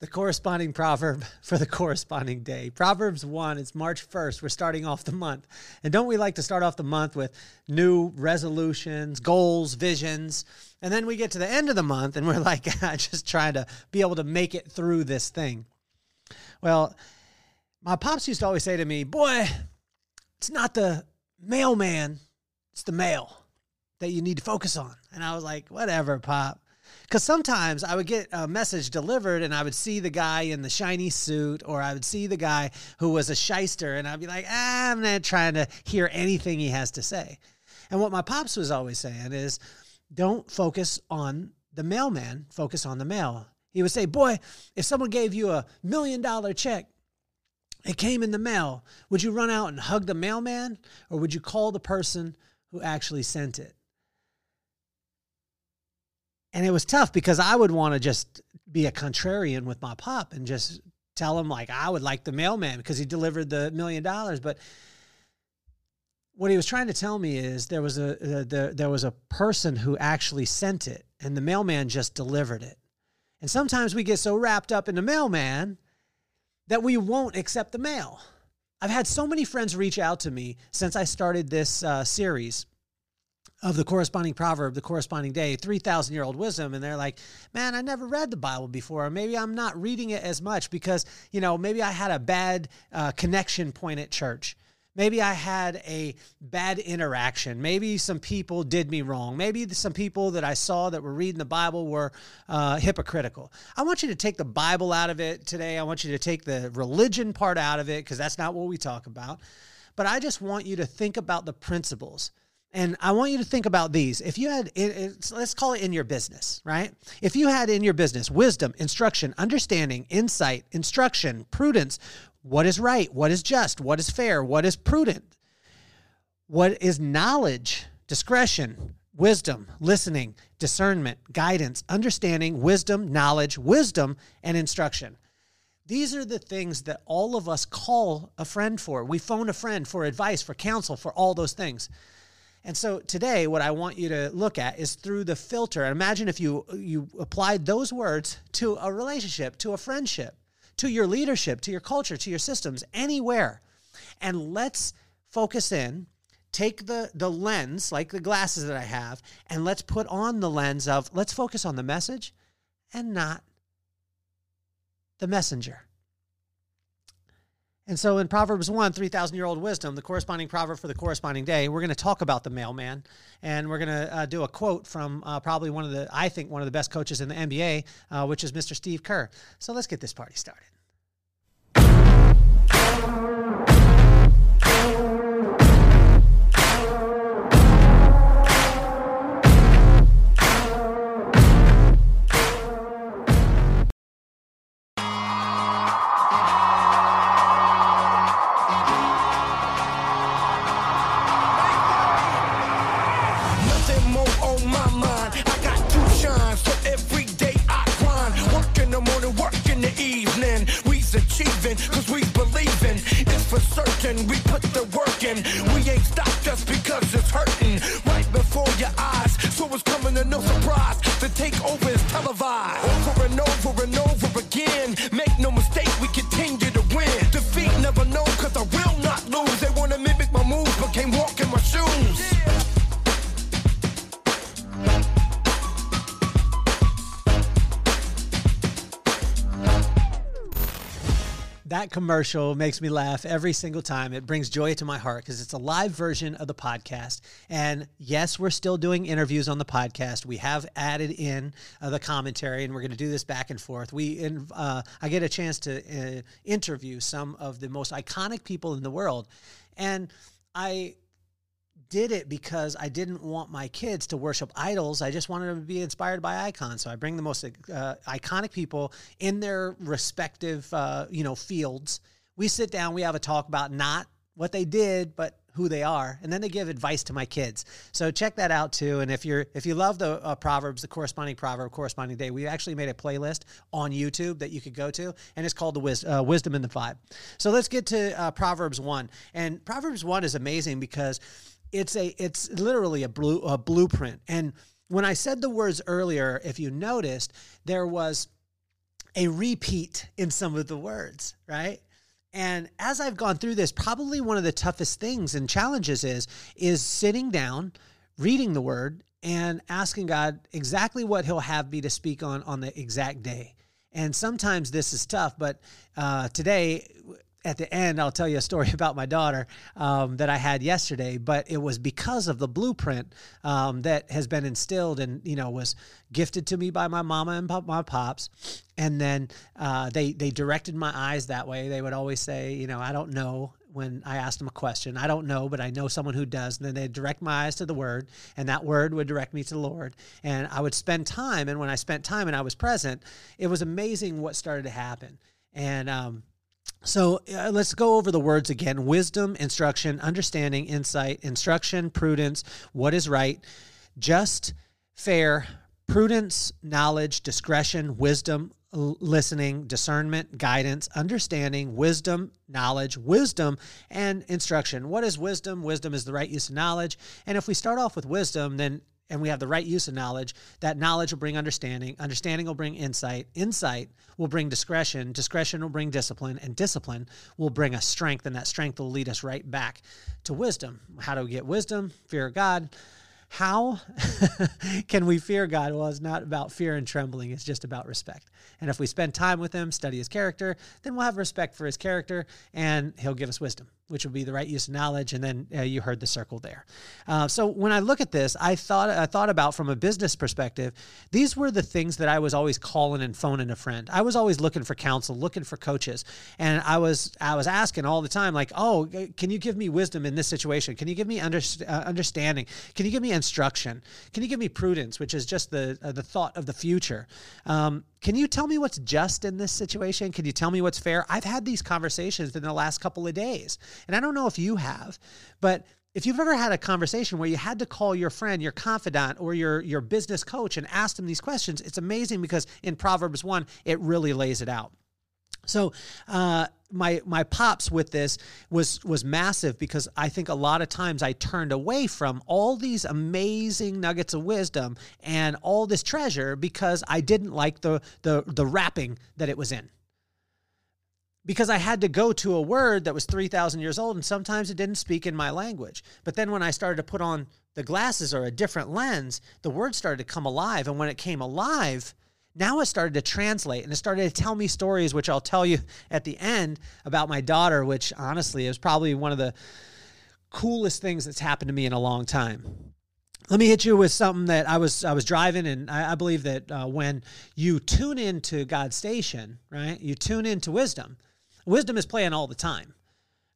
the corresponding proverb for the corresponding day. Proverbs 1, it's March 1st. We're starting off the month. And don't we like to start off the month with new resolutions, goals, visions? And then we get to the end of the month and we're like, I just trying to be able to make it through this thing. Well, my pops used to always say to me, Boy, it's not the mailman, it's the mail that you need to focus on. And I was like, Whatever, Pop. Because sometimes I would get a message delivered and I would see the guy in the shiny suit or I would see the guy who was a shyster and I'd be like, ah, I'm not trying to hear anything he has to say. And what my pops was always saying is, don't focus on the mailman, focus on the mail. He would say, Boy, if someone gave you a million dollar check, it came in the mail, would you run out and hug the mailman or would you call the person who actually sent it? And it was tough because I would want to just be a contrarian with my pop and just tell him like I would like the mailman because he delivered the million dollars. But what he was trying to tell me is there was a uh, the, there was a person who actually sent it, and the mailman just delivered it. And sometimes we get so wrapped up in the mailman that we won't accept the mail. I've had so many friends reach out to me since I started this uh, series of the corresponding proverb, the corresponding day, 3,000 year old wisdom. And they're like, man, I never read the Bible before. Or maybe I'm not reading it as much because, you know, maybe I had a bad uh, connection point at church. Maybe I had a bad interaction. Maybe some people did me wrong. Maybe some people that I saw that were reading the Bible were uh, hypocritical. I want you to take the Bible out of it today. I want you to take the religion part out of it because that's not what we talk about. But I just want you to think about the principles and I want you to think about these. If you had, let's call it in your business, right? If you had in your business wisdom, instruction, understanding, insight, instruction, prudence, what is right, what is just, what is fair, what is prudent, what is knowledge, discretion, wisdom, listening, discernment, guidance, understanding, wisdom, knowledge, wisdom, and instruction. These are the things that all of us call a friend for. We phone a friend for advice, for counsel, for all those things. And so today, what I want you to look at is through the filter. Imagine if you you applied those words to a relationship, to a friendship, to your leadership, to your culture, to your systems, anywhere. And let's focus in, take the the lens, like the glasses that I have, and let's put on the lens of let's focus on the message and not the messenger. And so in Proverbs 1, 3,000 year old wisdom, the corresponding proverb for the corresponding day, we're going to talk about the mailman. And we're going to uh, do a quote from uh, probably one of the, I think, one of the best coaches in the NBA, uh, which is Mr. Steve Kerr. So let's get this party started. That commercial makes me laugh every single time. It brings joy to my heart because it's a live version of the podcast. And yes, we're still doing interviews on the podcast. We have added in uh, the commentary, and we're going to do this back and forth. We, uh, I get a chance to uh, interview some of the most iconic people in the world, and I did it because I didn't want my kids to worship idols. I just wanted them to be inspired by icons. So I bring the most uh, iconic people in their respective, uh, you know, fields. We sit down, we have a talk about not what they did, but who they are, and then they give advice to my kids. So check that out too. And if you're if you love the uh, proverbs, the corresponding proverb, corresponding day, we actually made a playlist on YouTube that you could go to, and it's called the Wis- uh, Wisdom in the Five. So let's get to uh, Proverbs one, and Proverbs one is amazing because it's a it's literally a blue a blueprint. And when I said the words earlier, if you noticed, there was a repeat in some of the words, right? And as I've gone through this, probably one of the toughest things and challenges is is sitting down, reading the word and asking God exactly what he'll have me to speak on on the exact day. And sometimes this is tough, but uh, today at the end, I'll tell you a story about my daughter um, that I had yesterday, but it was because of the blueprint um, that has been instilled and, you know, was gifted to me by my mama and my pops. And then uh, they, they directed my eyes that way. They would always say, you know, I don't know when I asked them a question. I don't know, but I know someone who does. And then they'd direct my eyes to the word, and that word would direct me to the Lord. And I would spend time. And when I spent time and I was present, it was amazing what started to happen. And, um, so uh, let's go over the words again wisdom, instruction, understanding, insight, instruction, prudence, what is right, just, fair, prudence, knowledge, discretion, wisdom, listening, discernment, guidance, understanding, wisdom, knowledge, wisdom, and instruction. What is wisdom? Wisdom is the right use of knowledge. And if we start off with wisdom, then and we have the right use of knowledge, that knowledge will bring understanding. Understanding will bring insight. Insight will bring discretion. Discretion will bring discipline. And discipline will bring us strength. And that strength will lead us right back to wisdom. How do we get wisdom? Fear of God. How can we fear God? Well, it's not about fear and trembling, it's just about respect. And if we spend time with Him, study His character, then we'll have respect for His character and He'll give us wisdom which will be the right use of knowledge, and then uh, you heard the circle there. Uh, so when I look at this, I thought I thought about from a business perspective. These were the things that I was always calling and phoning a friend. I was always looking for counsel, looking for coaches, and I was I was asking all the time, like, "Oh, can you give me wisdom in this situation? Can you give me under, uh, understanding? Can you give me instruction? Can you give me prudence, which is just the uh, the thought of the future? Um, can you tell me what's just in this situation? Can you tell me what's fair? I've had these conversations in the last couple of days, and I don't know if you have, but if you've ever had a conversation where you had to call your friend, your confidant, or your your business coach and ask them these questions, it's amazing because in Proverbs one, it really lays it out. So uh, my my pops with this was was massive because I think a lot of times I turned away from all these amazing nuggets of wisdom and all this treasure because I didn't like the the the wrapping that it was in. Because I had to go to a word that was 3,000 years old and sometimes it didn't speak in my language. But then when I started to put on the glasses or a different lens, the word started to come alive. And when it came alive, now it started to translate and it started to tell me stories, which I'll tell you at the end about my daughter, which honestly is probably one of the coolest things that's happened to me in a long time. Let me hit you with something that I was I was driving, and I, I believe that uh, when you tune into God's station, right, you tune into wisdom. Wisdom is playing all the time.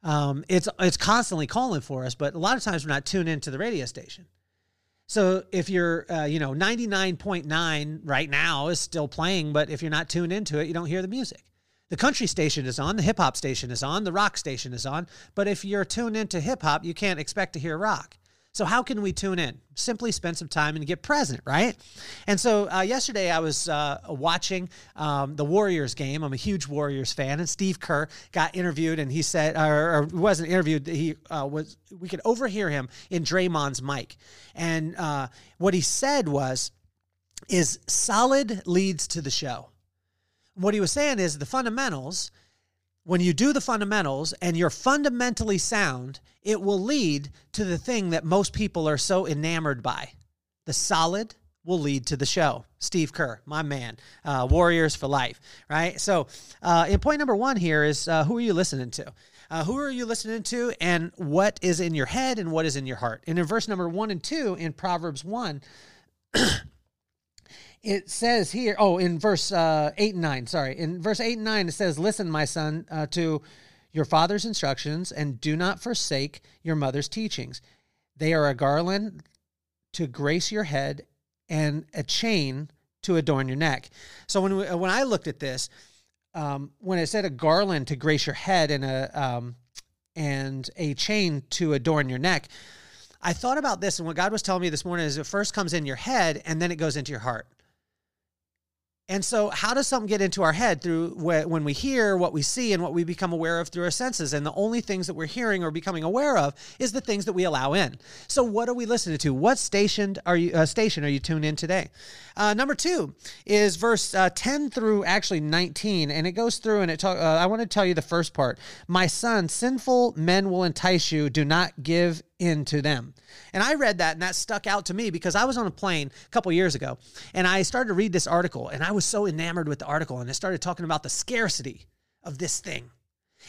Um, it's it's constantly calling for us, but a lot of times we're not tuned into the radio station. So if you're, uh, you know, 99.9 right now is still playing, but if you're not tuned into it, you don't hear the music. The country station is on, the hip hop station is on, the rock station is on, but if you're tuned into hip hop, you can't expect to hear rock. So, how can we tune in? Simply spend some time and get present, right? And so, uh, yesterday I was uh, watching um, the Warriors game. I'm a huge Warriors fan, and Steve Kerr got interviewed, and he said, or, or wasn't interviewed. He uh, was. We could overhear him in Draymond's mic, and uh, what he said was, "Is solid leads to the show." What he was saying is the fundamentals when you do the fundamentals and you're fundamentally sound, it will lead to the thing that most people are so enamored by. The solid will lead to the show. Steve Kerr, my man, uh, Warriors for life, right? So, uh, in point number one here is uh, who are you listening to? Uh, who are you listening to, and what is in your head and what is in your heart? And in verse number one and two in Proverbs 1, it says here, oh, in verse uh, 8 and 9, sorry. In verse 8 and 9, it says, Listen, my son, uh, to your father's instructions and do not forsake your mother's teachings. They are a garland to grace your head and a chain to adorn your neck. So when, we, when I looked at this, um, when it said a garland to grace your head and a, um, and a chain to adorn your neck, I thought about this, and what God was telling me this morning is it first comes in your head and then it goes into your heart. And so, how does something get into our head through when we hear what we see and what we become aware of through our senses? And the only things that we're hearing or becoming aware of is the things that we allow in. So, what are we listening to? What station are you uh, station are you tuned in today? Uh, number two is verse uh, ten through actually nineteen, and it goes through and it. Talk, uh, I want to tell you the first part. My son, sinful men will entice you. Do not give into them. And I read that and that stuck out to me because I was on a plane a couple years ago and I started to read this article and I was so enamored with the article and it started talking about the scarcity of this thing.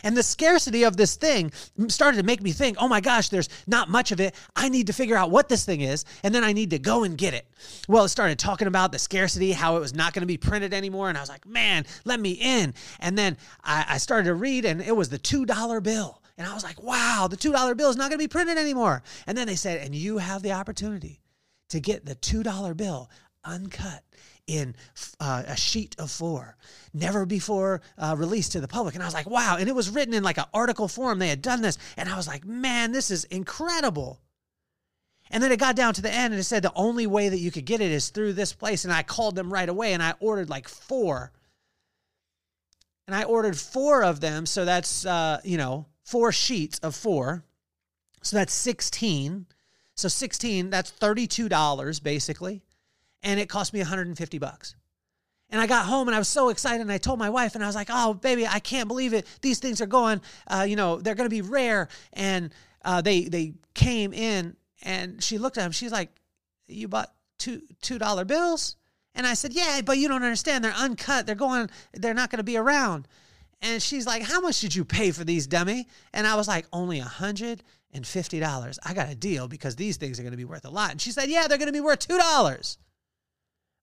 And the scarcity of this thing started to make me think, oh my gosh, there's not much of it. I need to figure out what this thing is, and then I need to go and get it. Well, it started talking about the scarcity, how it was not going to be printed anymore. And I was like, man, let me in. And then I, I started to read, and it was the $2 bill. And I was like, wow, the $2 bill is not going to be printed anymore. And then they said, and you have the opportunity to get the $2 bill uncut in uh, a sheet of four, never before uh, released to the public. And I was like, wow. And it was written in like an article form. They had done this. And I was like, man, this is incredible. And then it got down to the end and it said the only way that you could get it is through this place. And I called them right away and I ordered like four. And I ordered four of them. So that's, uh, you know, four sheets of four. So that's 16. So 16, that's $32 basically. And it cost me 150 bucks. And I got home and I was so excited. And I told my wife, and I was like, oh, baby, I can't believe it. These things are going, uh, you know, they're going to be rare. And uh, they, they came in and she looked at them. She's like, you bought two $2 bills? And I said, yeah, but you don't understand. They're uncut. They're going, they're not going to be around. And she's like, How much did you pay for these, dummy? And I was like, Only a hundred and fifty dollars. I got a deal because these things are gonna be worth a lot. And she said, Yeah, they're gonna be worth two dollars.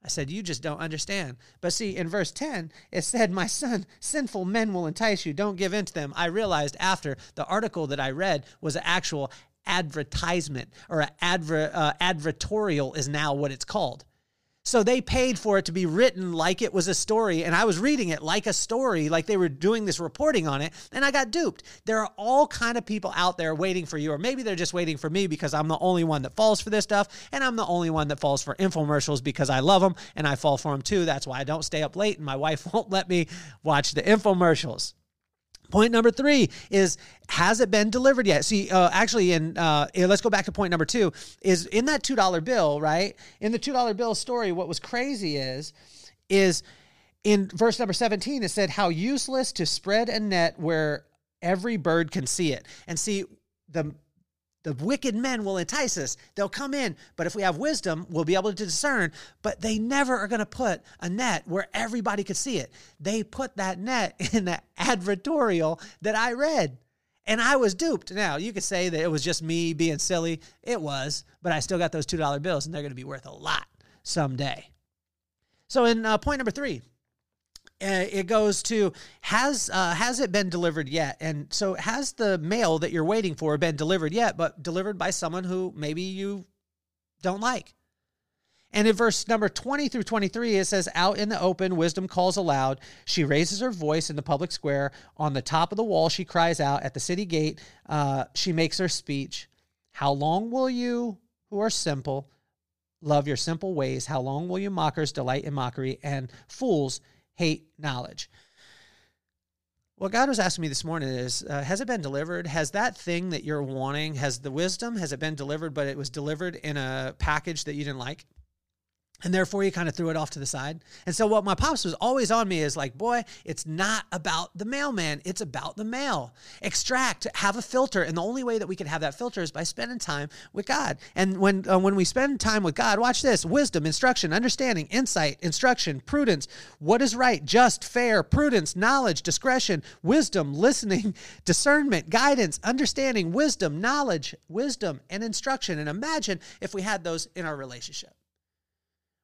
I said, You just don't understand. But see, in verse 10, it said, My son, sinful men will entice you. Don't give in to them. I realized after the article that I read was an actual advertisement or an adver, uh, advertorial is now what it's called. So they paid for it to be written like it was a story. And I was reading it like a story, like they were doing this reporting on it. And I got duped. There are all kind of people out there waiting for you, or maybe they're just waiting for me because I'm the only one that falls for this stuff. And I'm the only one that falls for infomercials because I love them and I fall for them too. That's why I don't stay up late and my wife won't let me watch the infomercials. Point number three is has it been delivered yet? See, uh, actually, in uh, let's go back to point number two. Is in that two dollar bill, right? In the two dollar bill story, what was crazy is, is in verse number seventeen, it said how useless to spread a net where every bird can see it. And see, the the wicked men will entice us. They'll come in, but if we have wisdom, we'll be able to discern. But they never are going to put a net where everybody could see it. They put that net in the advertorial that I read. And I was duped. Now, you could say that it was just me being silly. It was, but I still got those $2 bills, and they're going to be worth a lot someday. So, in uh, point number three, uh, it goes to has uh, has it been delivered yet? And so has the mail that you're waiting for been delivered yet, but delivered by someone who maybe you don't like? And in verse number 20 through 23, it says, Out in the open, wisdom calls aloud. She raises her voice in the public square. On the top of the wall, she cries out. At the city gate, uh, she makes her speech. How long will you, who are simple, love your simple ways? How long will you mockers delight in mockery and fools hate knowledge. What God was asking me this morning is uh, Has it been delivered? Has that thing that you're wanting, has the wisdom, has it been delivered, but it was delivered in a package that you didn't like? And therefore, you kind of threw it off to the side. And so, what my pops was always on me is like, boy, it's not about the mailman, it's about the mail. Extract, have a filter. And the only way that we can have that filter is by spending time with God. And when, uh, when we spend time with God, watch this wisdom, instruction, understanding, insight, instruction, prudence, what is right, just, fair, prudence, knowledge, discretion, wisdom, listening, discernment, guidance, understanding, wisdom, knowledge, wisdom, and instruction. And imagine if we had those in our relationship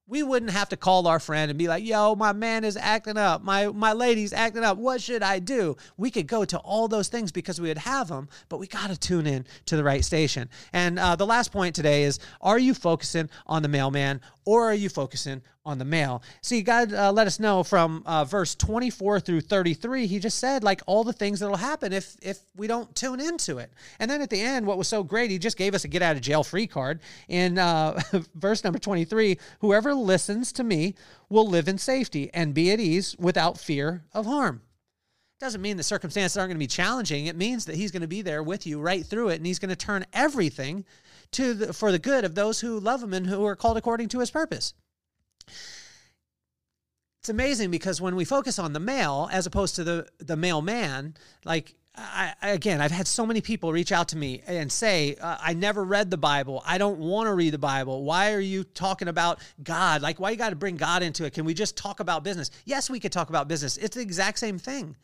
we wouldn't have to call our friend and be like, yo, my man is acting up. My, my lady's acting up. What should I do? We could go to all those things because we would have them, but we got to tune in to the right station. And uh, the last point today is are you focusing on the mailman or are you focusing on the mail? See, God uh, let us know from uh, verse 24 through 33. He just said like all the things that'll happen if if we don't tune into it. And then at the end, what was so great, he just gave us a get out of jail free card in uh, verse number 23. Whoever listens to me will live in safety and be at ease without fear of harm doesn't mean the circumstances aren't going to be challenging. It means that he's going to be there with you right through it, and he's going to turn everything to the, for the good of those who love him and who are called according to his purpose. It's amazing because when we focus on the mail as opposed to the the mail man, like I, again, I've had so many people reach out to me and say, uh, I never read the Bible. I don't want to read the Bible. Why are you talking about God? Like, why you got to bring God into it? Can we just talk about business? Yes, we could talk about business. It's the exact same thing.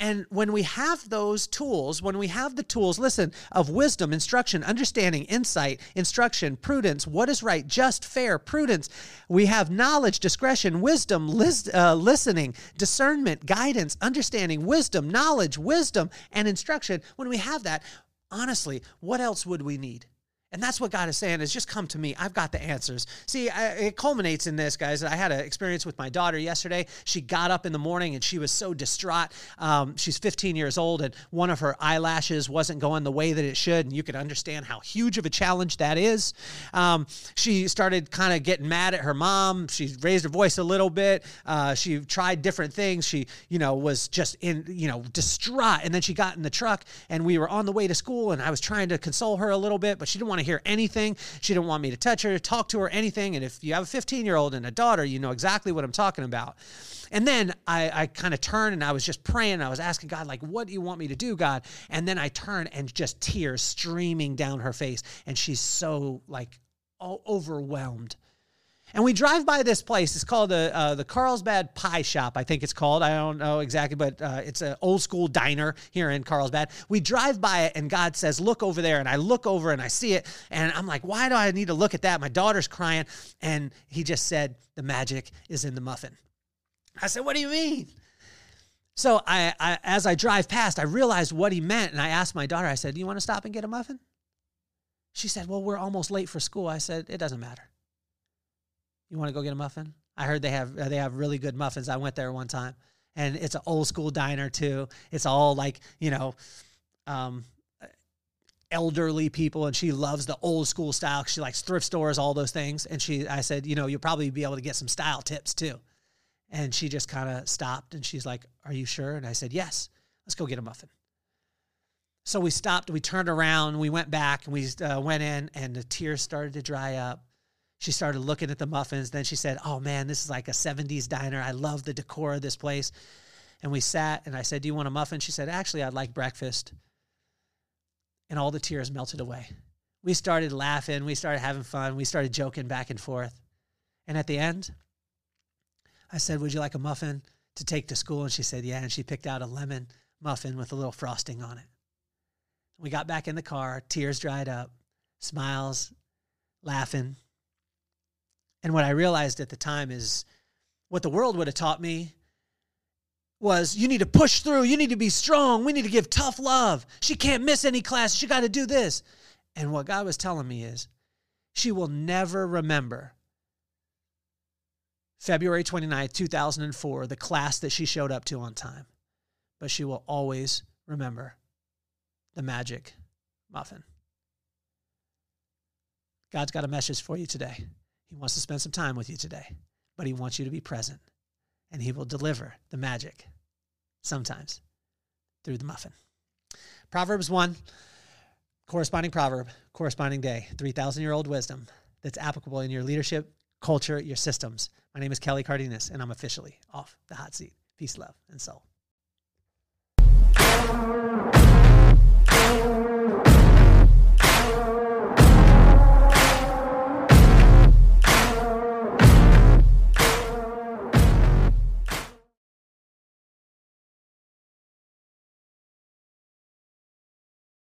And when we have those tools, when we have the tools, listen, of wisdom, instruction, understanding, insight, instruction, prudence, what is right, just, fair, prudence, we have knowledge, discretion, wisdom, lis- uh, listening, discernment, guidance, understanding, wisdom, knowledge, wisdom, and instruction. When we have that, honestly, what else would we need? And that's what God is saying is just come to me. I've got the answers. See, I, it culminates in this, guys. I had an experience with my daughter yesterday. She got up in the morning and she was so distraught. Um, she's 15 years old and one of her eyelashes wasn't going the way that it should. And you can understand how huge of a challenge that is. Um, she started kind of getting mad at her mom. She raised her voice a little bit. Uh, she tried different things. She, you know, was just in, you know, distraught. And then she got in the truck and we were on the way to school and I was trying to console her a little bit, but she didn't want to to hear anything. She didn't want me to touch her, talk to her, anything. And if you have a 15 year old and a daughter, you know exactly what I'm talking about. And then I, I kind of turned and I was just praying. I was asking God, like, what do you want me to do, God? And then I turn and just tears streaming down her face. And she's so like overwhelmed. And we drive by this place. It's called the uh, the Carlsbad Pie Shop, I think it's called. I don't know exactly, but uh, it's an old school diner here in Carlsbad. We drive by it, and God says, "Look over there." And I look over and I see it, and I'm like, "Why do I need to look at that?" My daughter's crying, and He just said, "The magic is in the muffin." I said, "What do you mean?" So I, I as I drive past, I realized what He meant, and I asked my daughter. I said, "Do you want to stop and get a muffin?" She said, "Well, we're almost late for school." I said, "It doesn't matter." You want to go get a muffin? I heard they have they have really good muffins. I went there one time, and it's an old school diner too. It's all like you know, um, elderly people, and she loves the old school style. She likes thrift stores, all those things. And she, I said, you know, you'll probably be able to get some style tips too. And she just kind of stopped, and she's like, "Are you sure?" And I said, "Yes. Let's go get a muffin." So we stopped. We turned around. We went back, and we uh, went in, and the tears started to dry up she started looking at the muffins. Then she said, Oh man, this is like a 70s diner. I love the decor of this place. And we sat and I said, Do you want a muffin? She said, Actually, I'd like breakfast. And all the tears melted away. We started laughing. We started having fun. We started joking back and forth. And at the end, I said, Would you like a muffin to take to school? And she said, Yeah. And she picked out a lemon muffin with a little frosting on it. We got back in the car, tears dried up, smiles, laughing. And what I realized at the time is what the world would have taught me was you need to push through, you need to be strong, we need to give tough love. She can't miss any class, she got to do this. And what God was telling me is she will never remember February 29th, 2004, the class that she showed up to on time, but she will always remember the magic muffin. God's got a message for you today. He wants to spend some time with you today, but he wants you to be present. And he will deliver the magic sometimes through the muffin. Proverbs 1, corresponding proverb, corresponding day, 3,000 year old wisdom that's applicable in your leadership, culture, your systems. My name is Kelly Cardenas, and I'm officially off the hot seat. Peace, love, and soul.